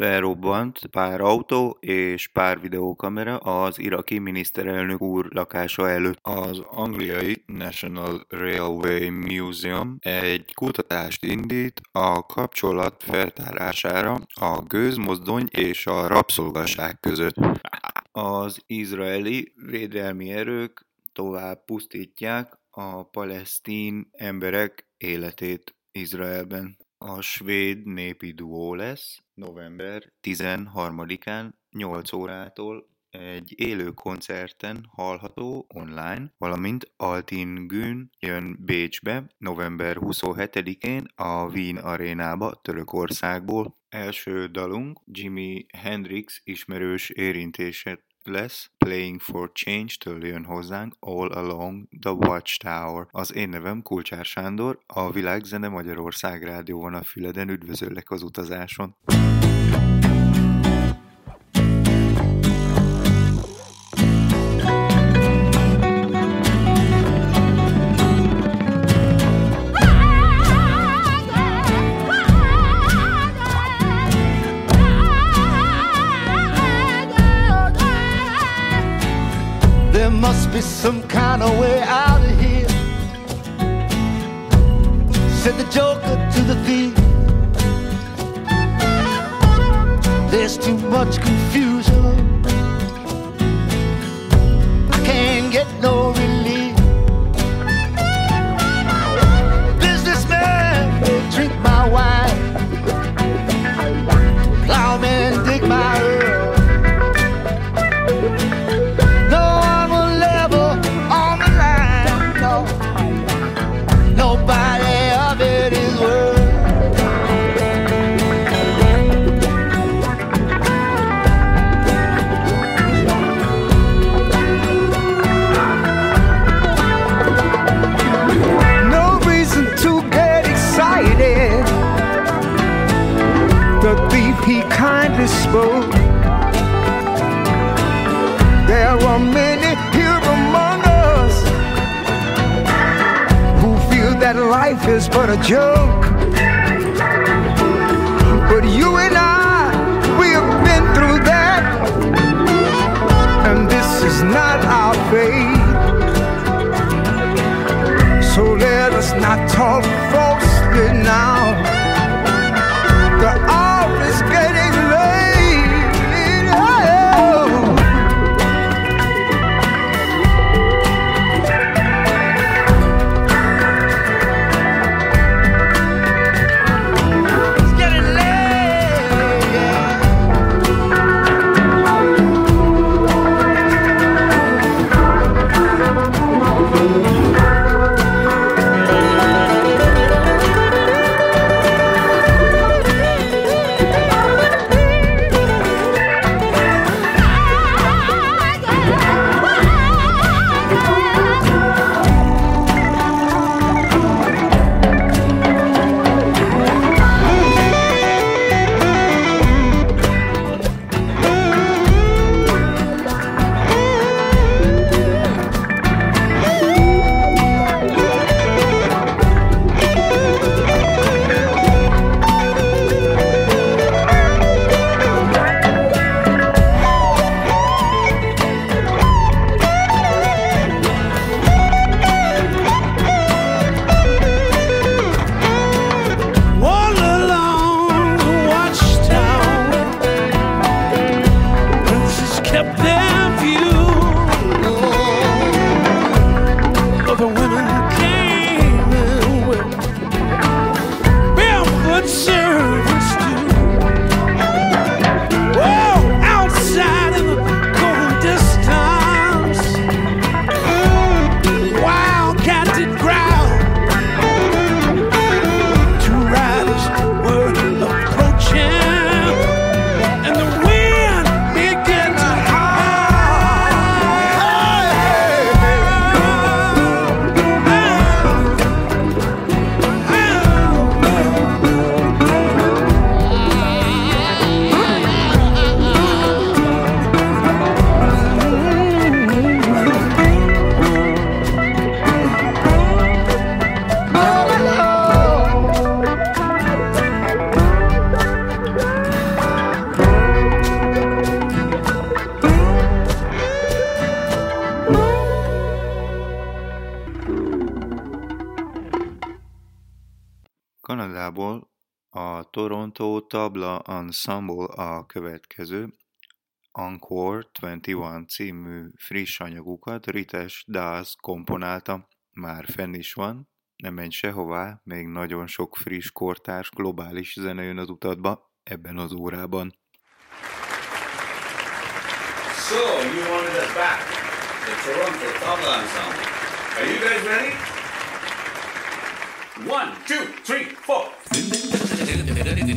Felrobbant pár autó és pár videókamera az iraki miniszterelnök úr lakása előtt. Az angliai National Railway Museum egy kutatást indít a kapcsolat feltárására a gőzmozdony és a rabszolgaság között. Az izraeli védelmi erők tovább pusztítják a palesztin emberek életét Izraelben. A svéd népi duó lesz november 13-án 8 órától egy élő koncerten hallható online, valamint Altin Gün jön Bécsbe november 27-én a Wien arénába Törökországból. Első dalunk Jimi Hendrix ismerős érintése lesz Playing for Change-től jön hozzánk All Along the Watchtower. Az én nevem Kulcsár Sándor, a Világzene Magyarország rádióban a Füleden üdvözöllek az utazáson. A joke. Tabla Ensemble a következő, Encore 21 című friss anyagukat Rites Dász komponálta, már fenn is van, nem menj sehová, még nagyon sok friss kortárs globális zene jön az utadba ebben az órában. So, you wanted us back, the Toronto Tabla Ensemble. Are you guys ready? One, two, three, four. Thank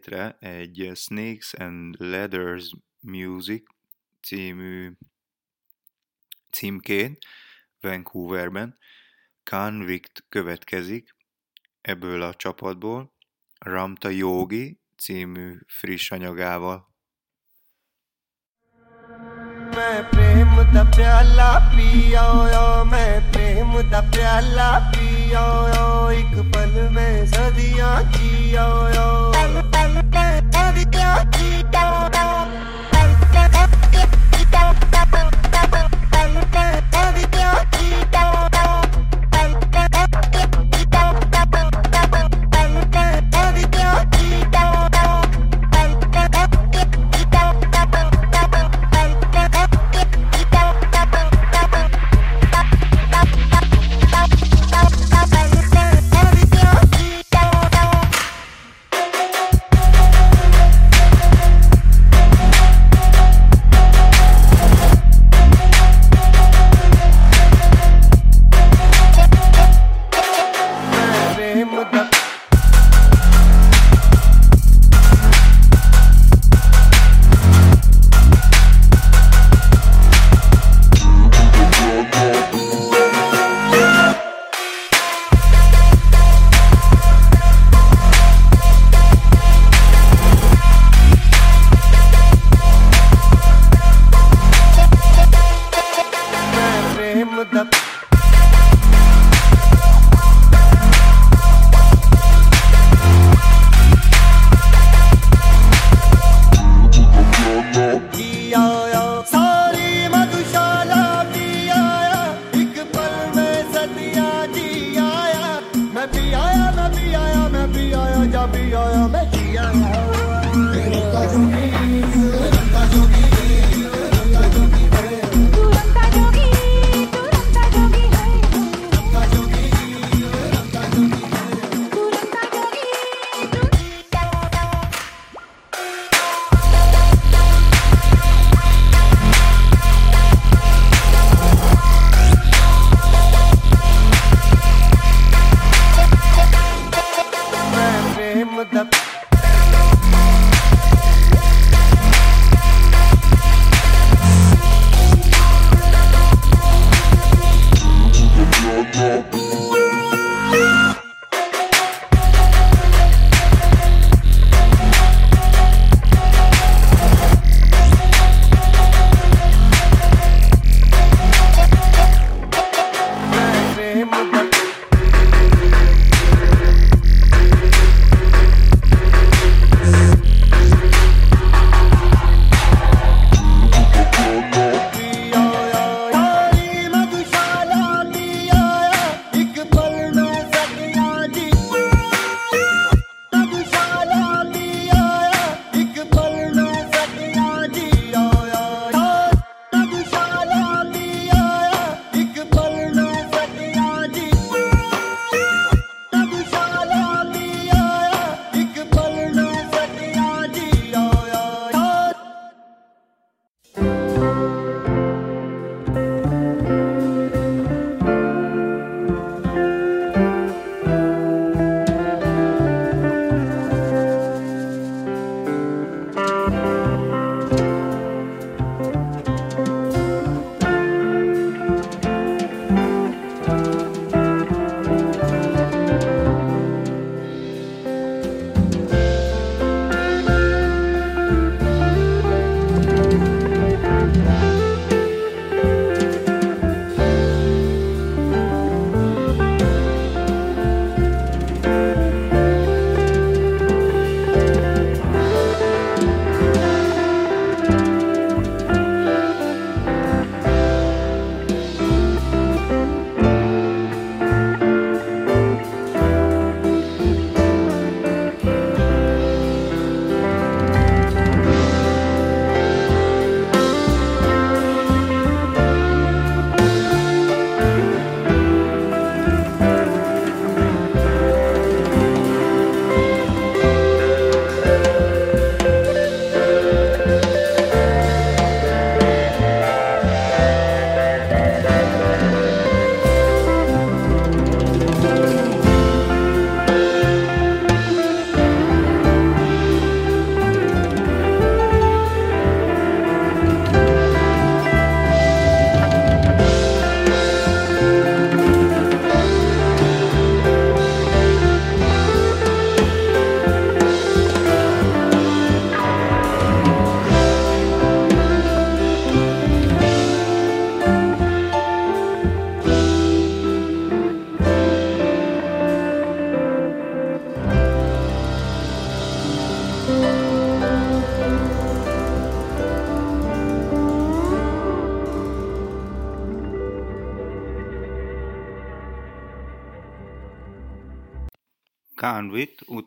létre egy Snakes and Leathers Music című címkét Vancouverben. Convict következik ebből a csapatból, Ramta Yogi című friss anyagával. मैं प्रेम द प्याला पिया मैं प्रेम द प्याला पिया एक पल में सदियाँ जिया पल पल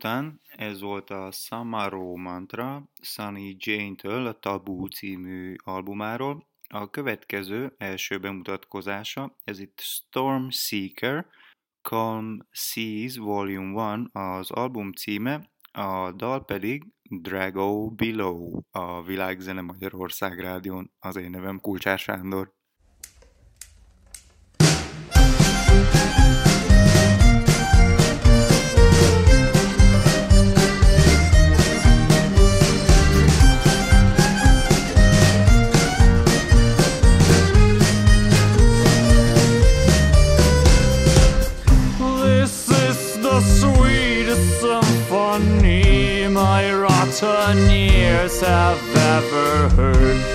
után ez volt a Samaro Mantra Sunny Jane-től a Taboo című albumáról. A következő első bemutatkozása, ez itt Storm Seeker, Calm Seas Volume 1 az album címe, a dal pedig Drago Below, a Világzene Magyarország rádión, az én nevem Kulcsár Sándor. This I've ever heard.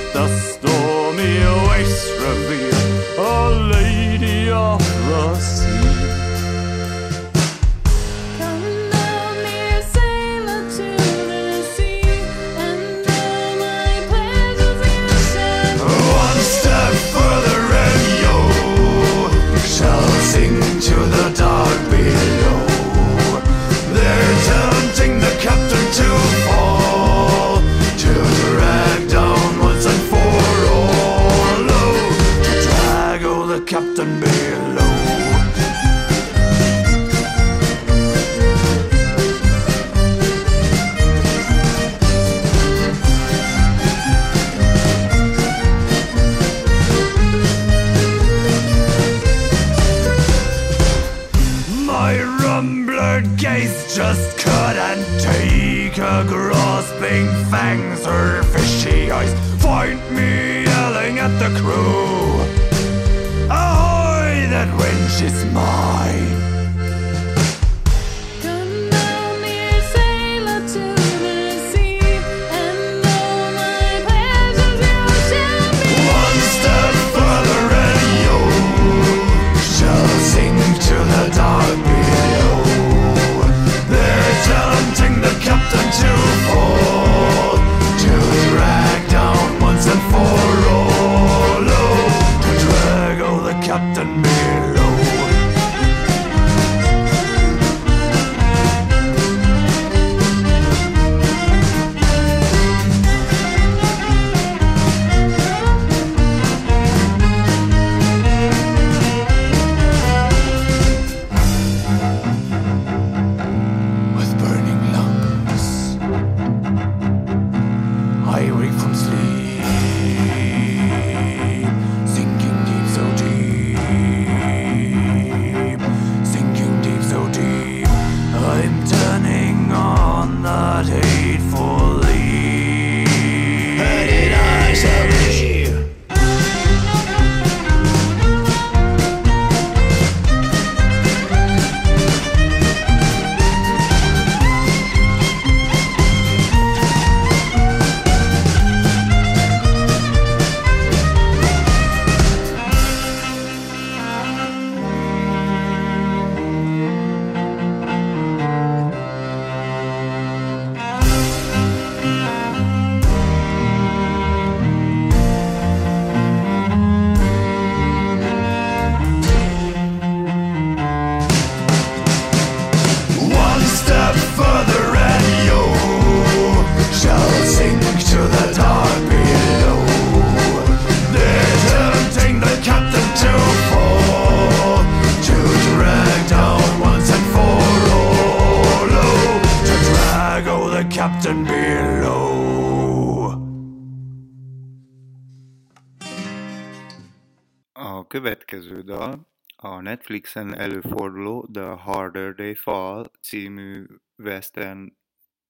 Netflixen előforduló The Harder They Fall című western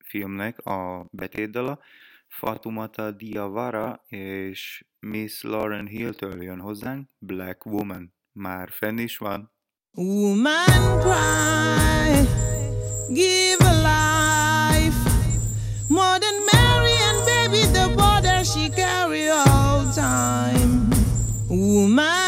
filmnek a betétdala. Fatumata Diawara és Miss Lauren Hill-től jön hozzánk, Black Woman. Már fenn is van. Woman cry, give a life. More than Mary and baby, the border she carry all time. Woman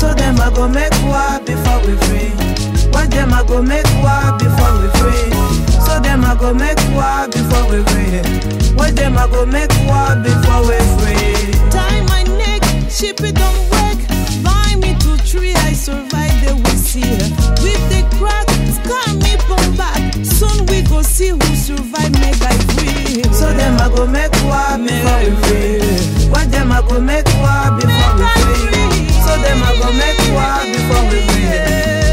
So them I go make war before we free. What them I go make war before we free. So them I go make war before we free. What them I go make war before we free. Tie my neck, ship it on work. Buy me two tree, I survive the we see. With the crack, scar me from back. Soon we go see who survive, make I free. So them I go make war before we free. What them I go make war before we free. So them I go make war before we free.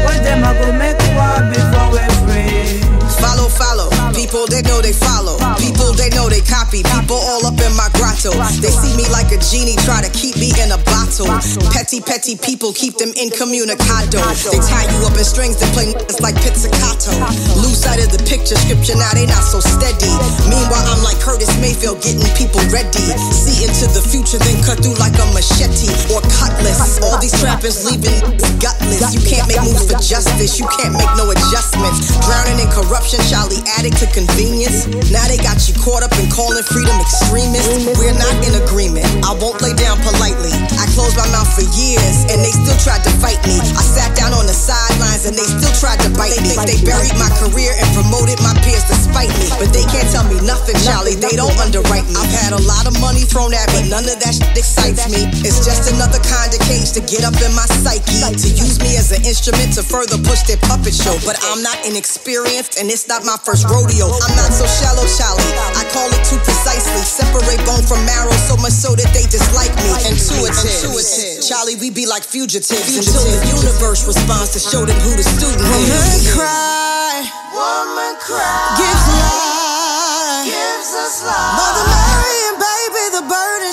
What them I go make war before we free. Follow, follow. People they know they follow. People they know they copy. People all up in my grotto. They see me like a genie, try to keep me in a bottle. Petty, petty people keep them incommunicado. They tie you up in strings and play it's like pizzicato. Lose sight of the picture scripture, now they not so steady. Meanwhile, I'm like Curtis Mayfield getting people ready. See into the future, then cut through like a machete or cutlass. All these trappers leaving gutless. You can't make moves for justice. You can't make no adjustments. Drowning in corruption, Charlie addict to convenience. Now they got you caught up in calling freedom extremists. We're not in agreement. I won't lay down politely. I closed my mouth for years and they still tried to fight me. I sat down on the sidelines and they still tried to bite me. They buried my career and promoted my peers to spite me. But they can't tell me nothing, Charlie. They don't underwrite me. I've had a lot of money thrown at me. None of that shit excites me. It's just another kind of cage to get up in my psyche. To use me as an instrument to further push their puppet show. But I'm not inexperienced and it's not my first rodeo. I'm not so shallow, Charlie. I call it too precisely. Separate bone from marrow so much so that they dislike me. Intuitive. Charlie, we be like fugitives until the universe responds to show them who the student Woman is. cry, woman cry, Gives life. gives us life. Mother Mary and baby, the burden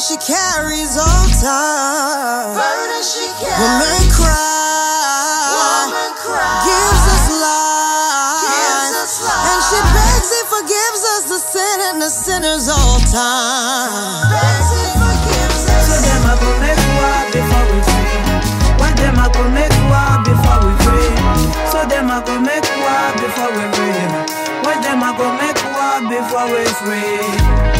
she carries all time. Burden she carries. Woman cry. Woman cry, Gives us life. gives us life. And she begs and forgives us the sin and the sinners all time. Begs and forgives us. So them I go make war before we free. What them I go make war before we free. So them I go make war before we free. What them I go make war before we free.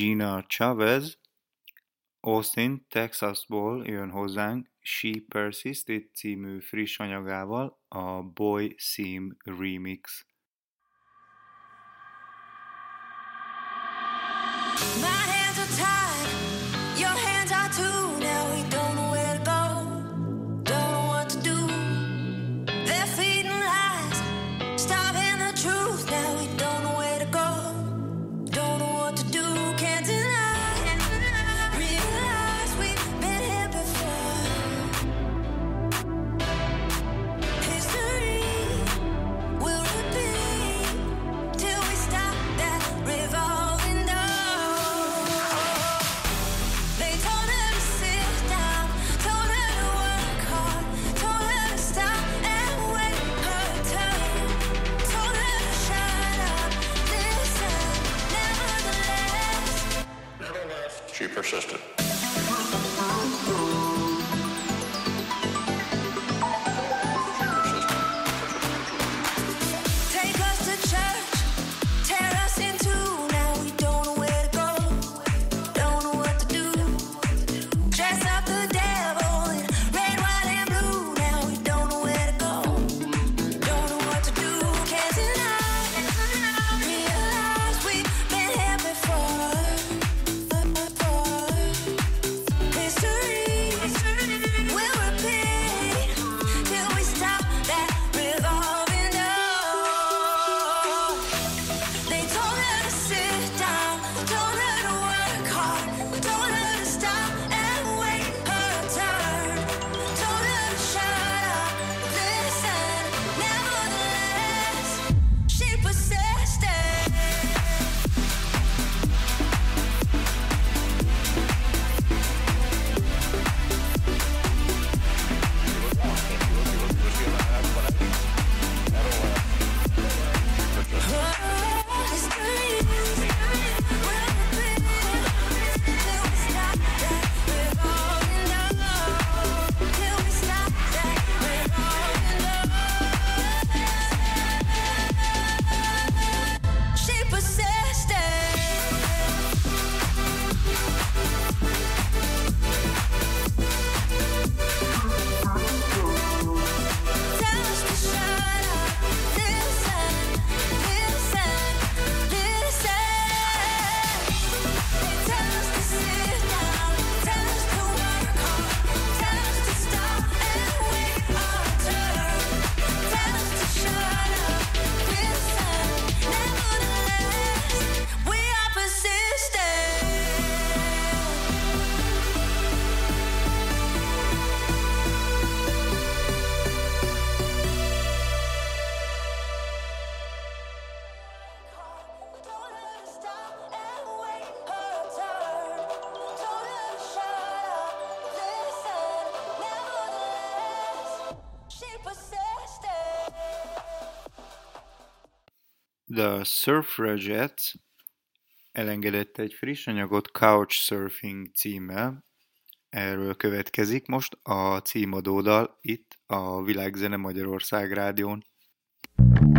Gina Chavez Austin, Texasból jön hozzánk She Persisted című friss anyagával, a Boy Seam Remix. My The Surfragettes elengedett egy friss anyagot Couchsurfing címmel. Erről következik most a címadódal itt a Világzene Magyarország rádión. Kanadai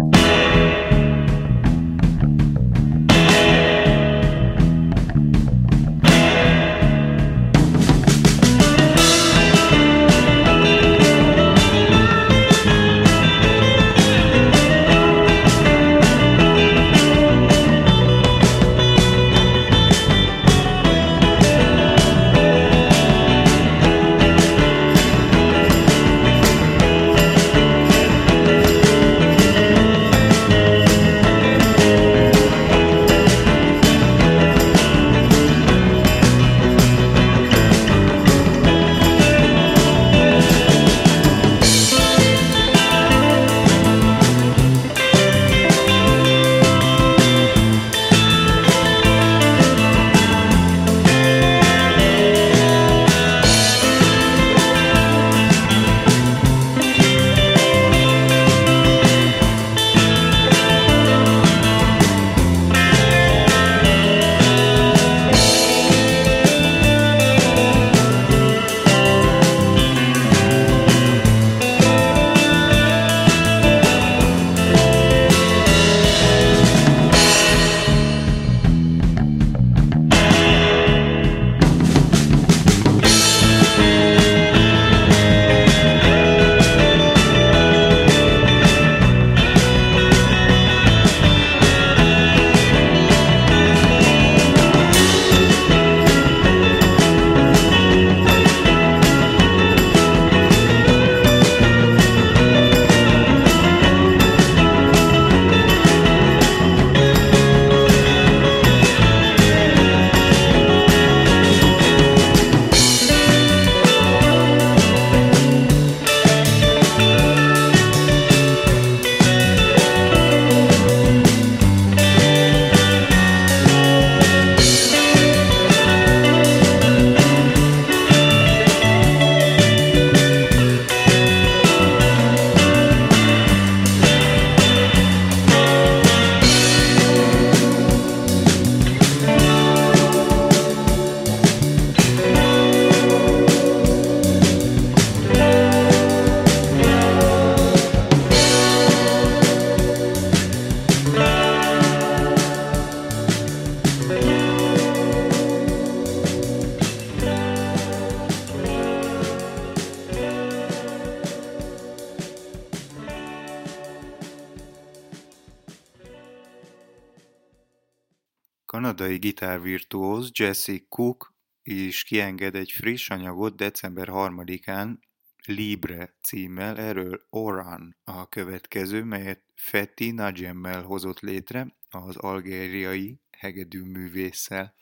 gitárvirtuóz Jesse Cook is kienged egy friss anyagot december 3-án Libre címmel, erről Oran a következő, melyet Fetti Najemmel hozott létre az algériai hegedűművésszel.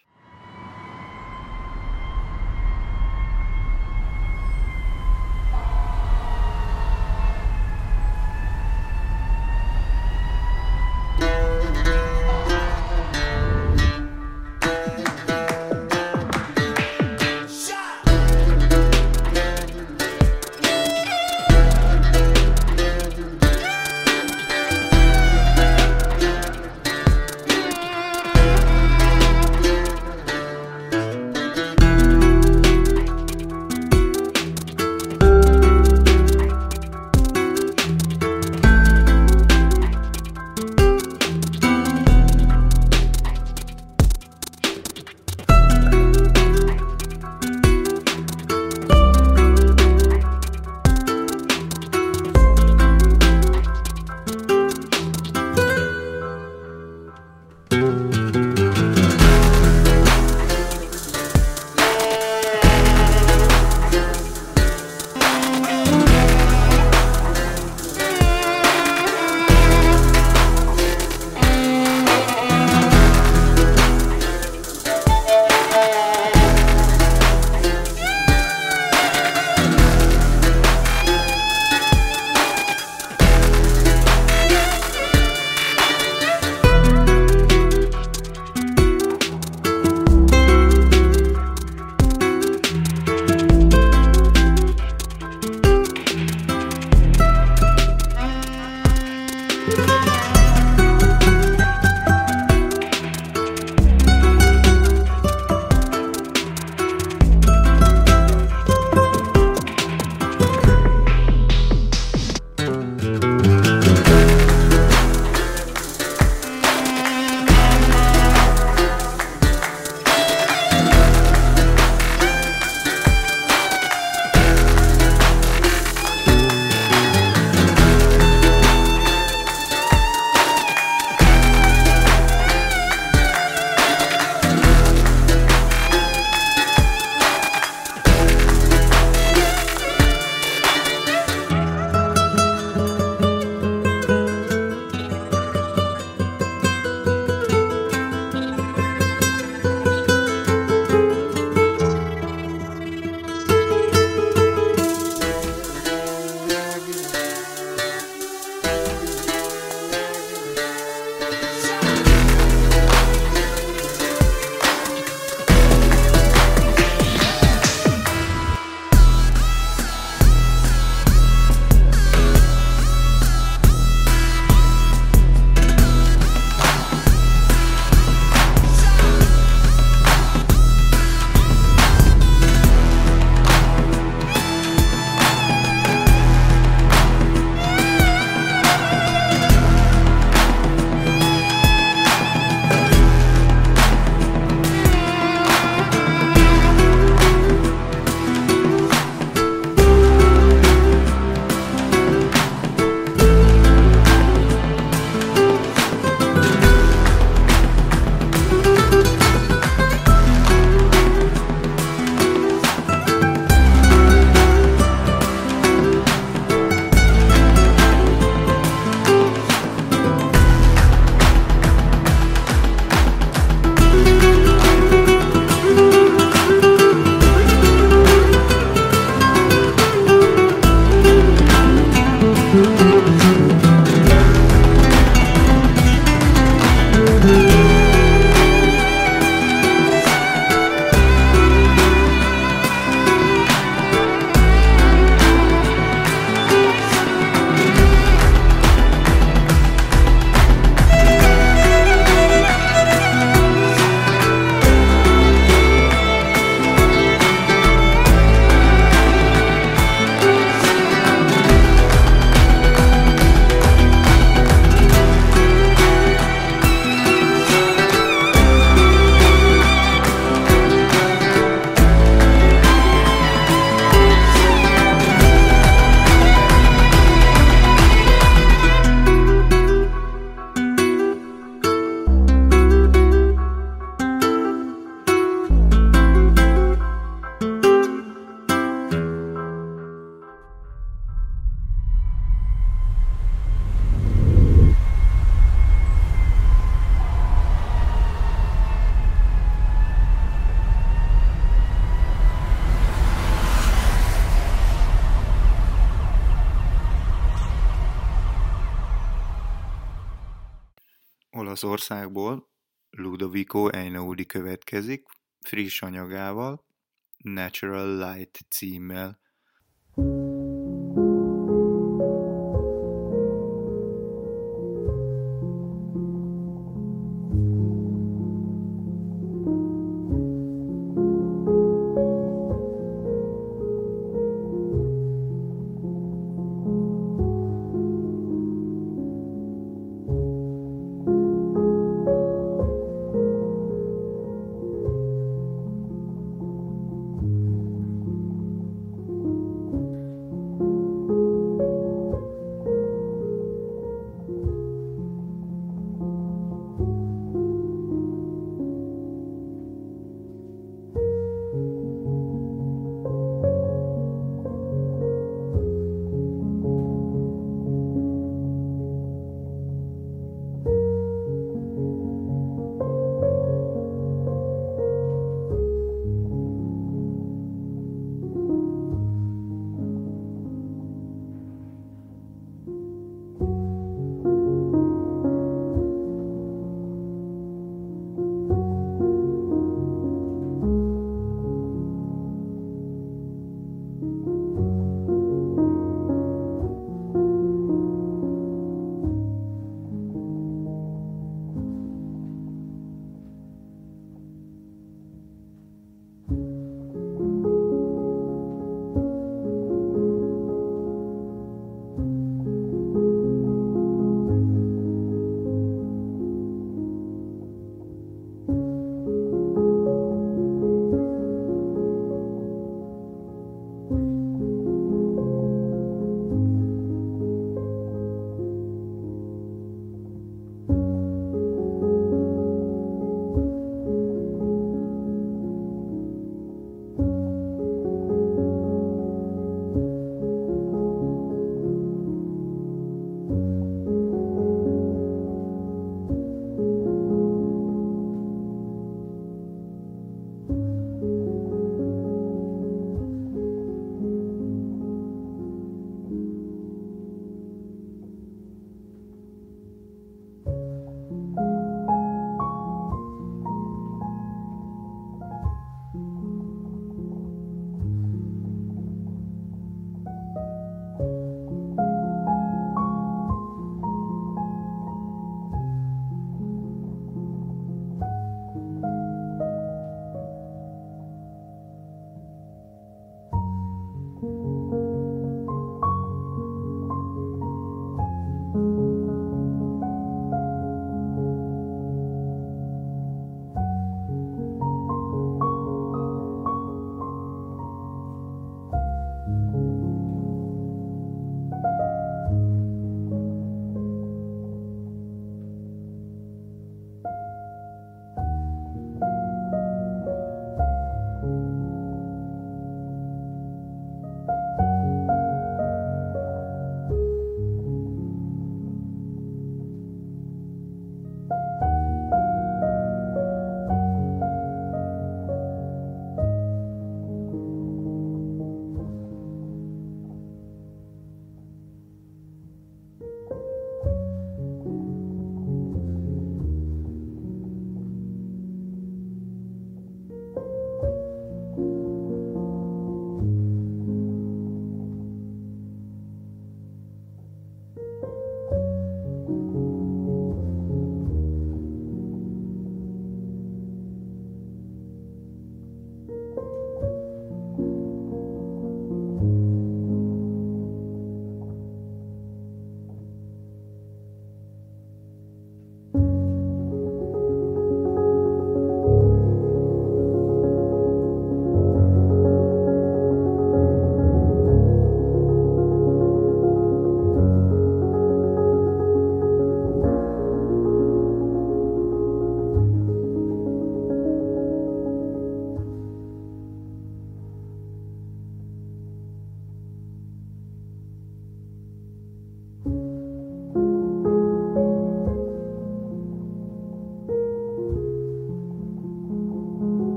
Olaszországból Ludovico Einaudi következik, friss anyagával, Natural Light címmel.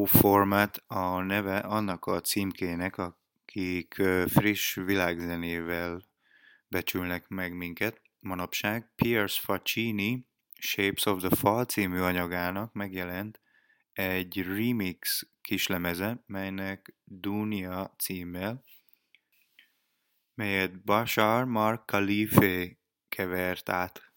No Format a neve annak a címkének, akik friss világzenével becsülnek meg minket manapság. Pierce Faccini Shapes of the Fall című anyagának megjelent egy remix kislemeze, melynek Dunia címmel, melyet Bashar Mark Khalife kevert át.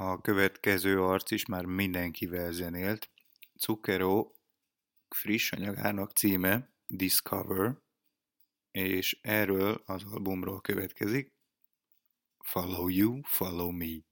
a következő arc is már mindenkivel zenélt. Zucchero friss anyagának címe Discover, és erről az albumról következik Follow You, Follow Me.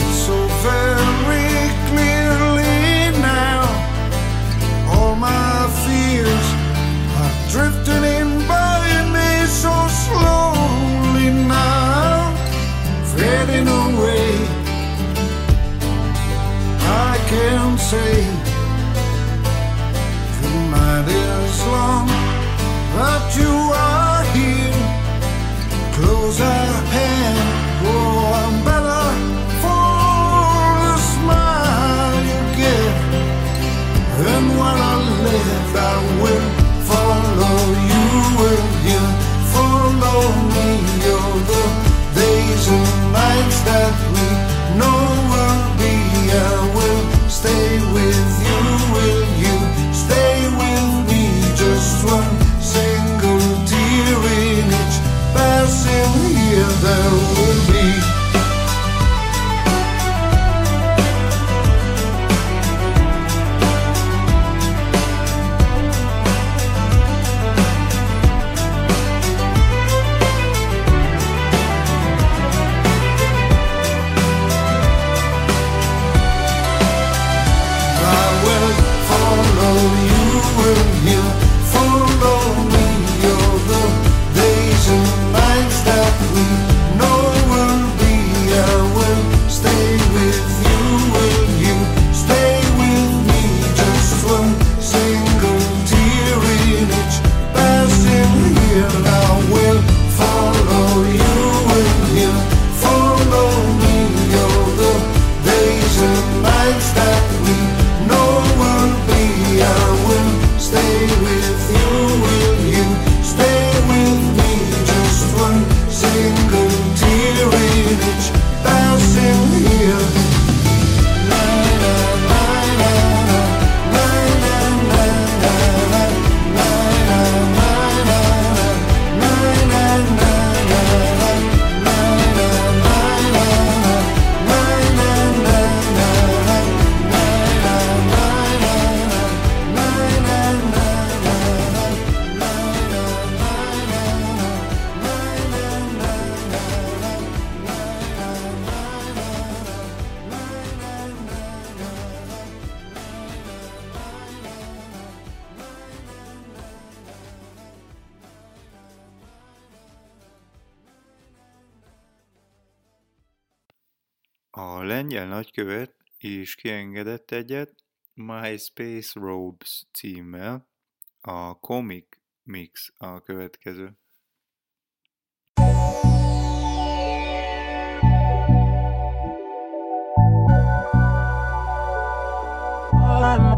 so very nagykövet is kiengedett egyet My Space Robes címmel, a Comic Mix a következő. I'm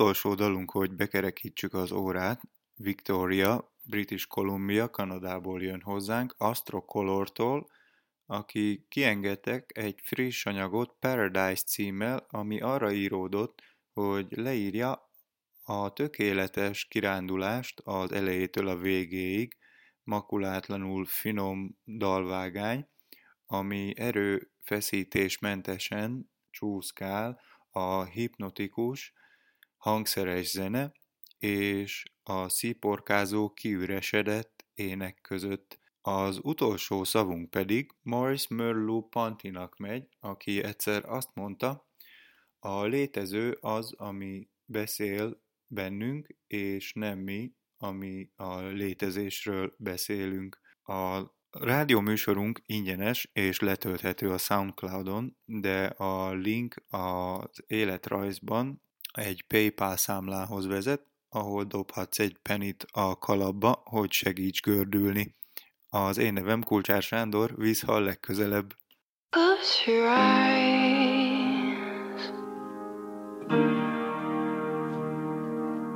utolsó dalunk, hogy bekerekítsük az órát, Victoria, British Columbia, Kanadából jön hozzánk, Astro Color-tól, aki kiengedtek egy friss anyagot Paradise címmel, ami arra íródott, hogy leírja a tökéletes kirándulást az elejétől a végéig, makulátlanul finom dalvágány, ami erőfeszítésmentesen csúszkál a hipnotikus, hangszeres zene és a szíporkázó kiüresedett ének között. Az utolsó szavunk pedig Morris Merleau Pantinak megy, aki egyszer azt mondta, a létező az, ami beszél bennünk, és nem mi, ami a létezésről beszélünk. A rádióműsorunk ingyenes és letölthető a Soundcloudon, de a link az életrajzban egy PayPal számlához vezet, ahol dobhatsz egy penit a kalapba, hogy segíts gördülni. Az én nevem Kulcsár Sándor, vissza legközelebb. Close your eyes.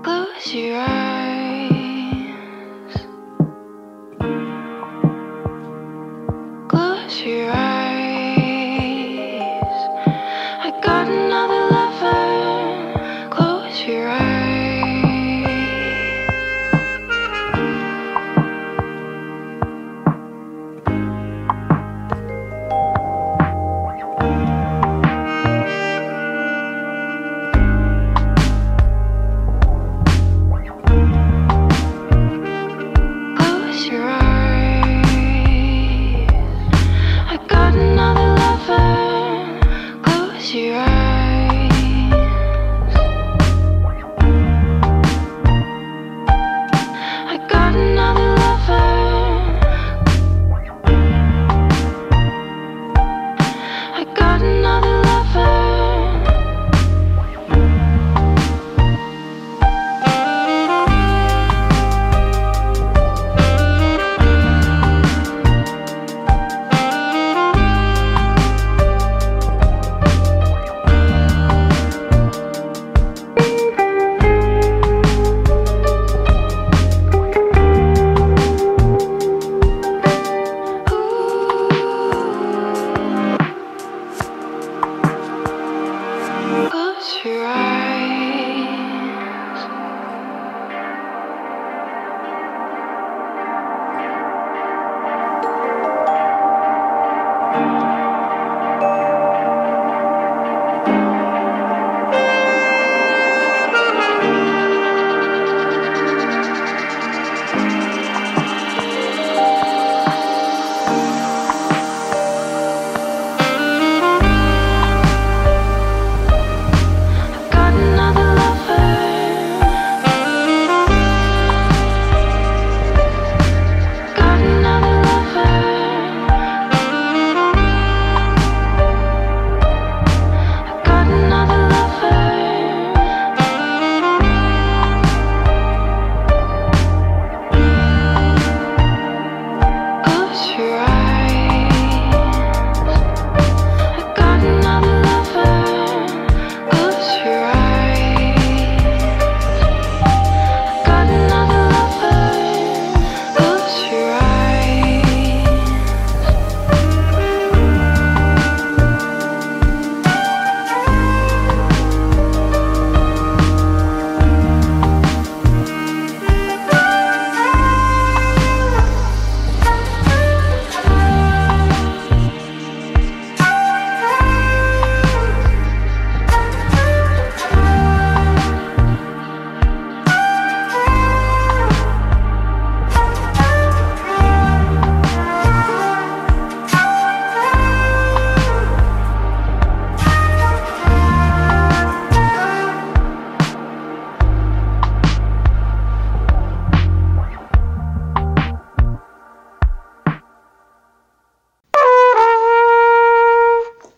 Close your eyes.